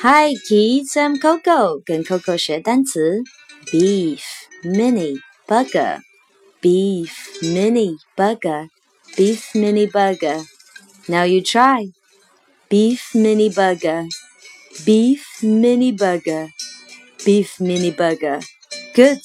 Hi kids, I'm Coco，跟 Coco 学单词。Beef mini burger, beef mini burger, beef mini burger. Now you try. Beef mini burger, beef mini burger, beef mini burger. Good.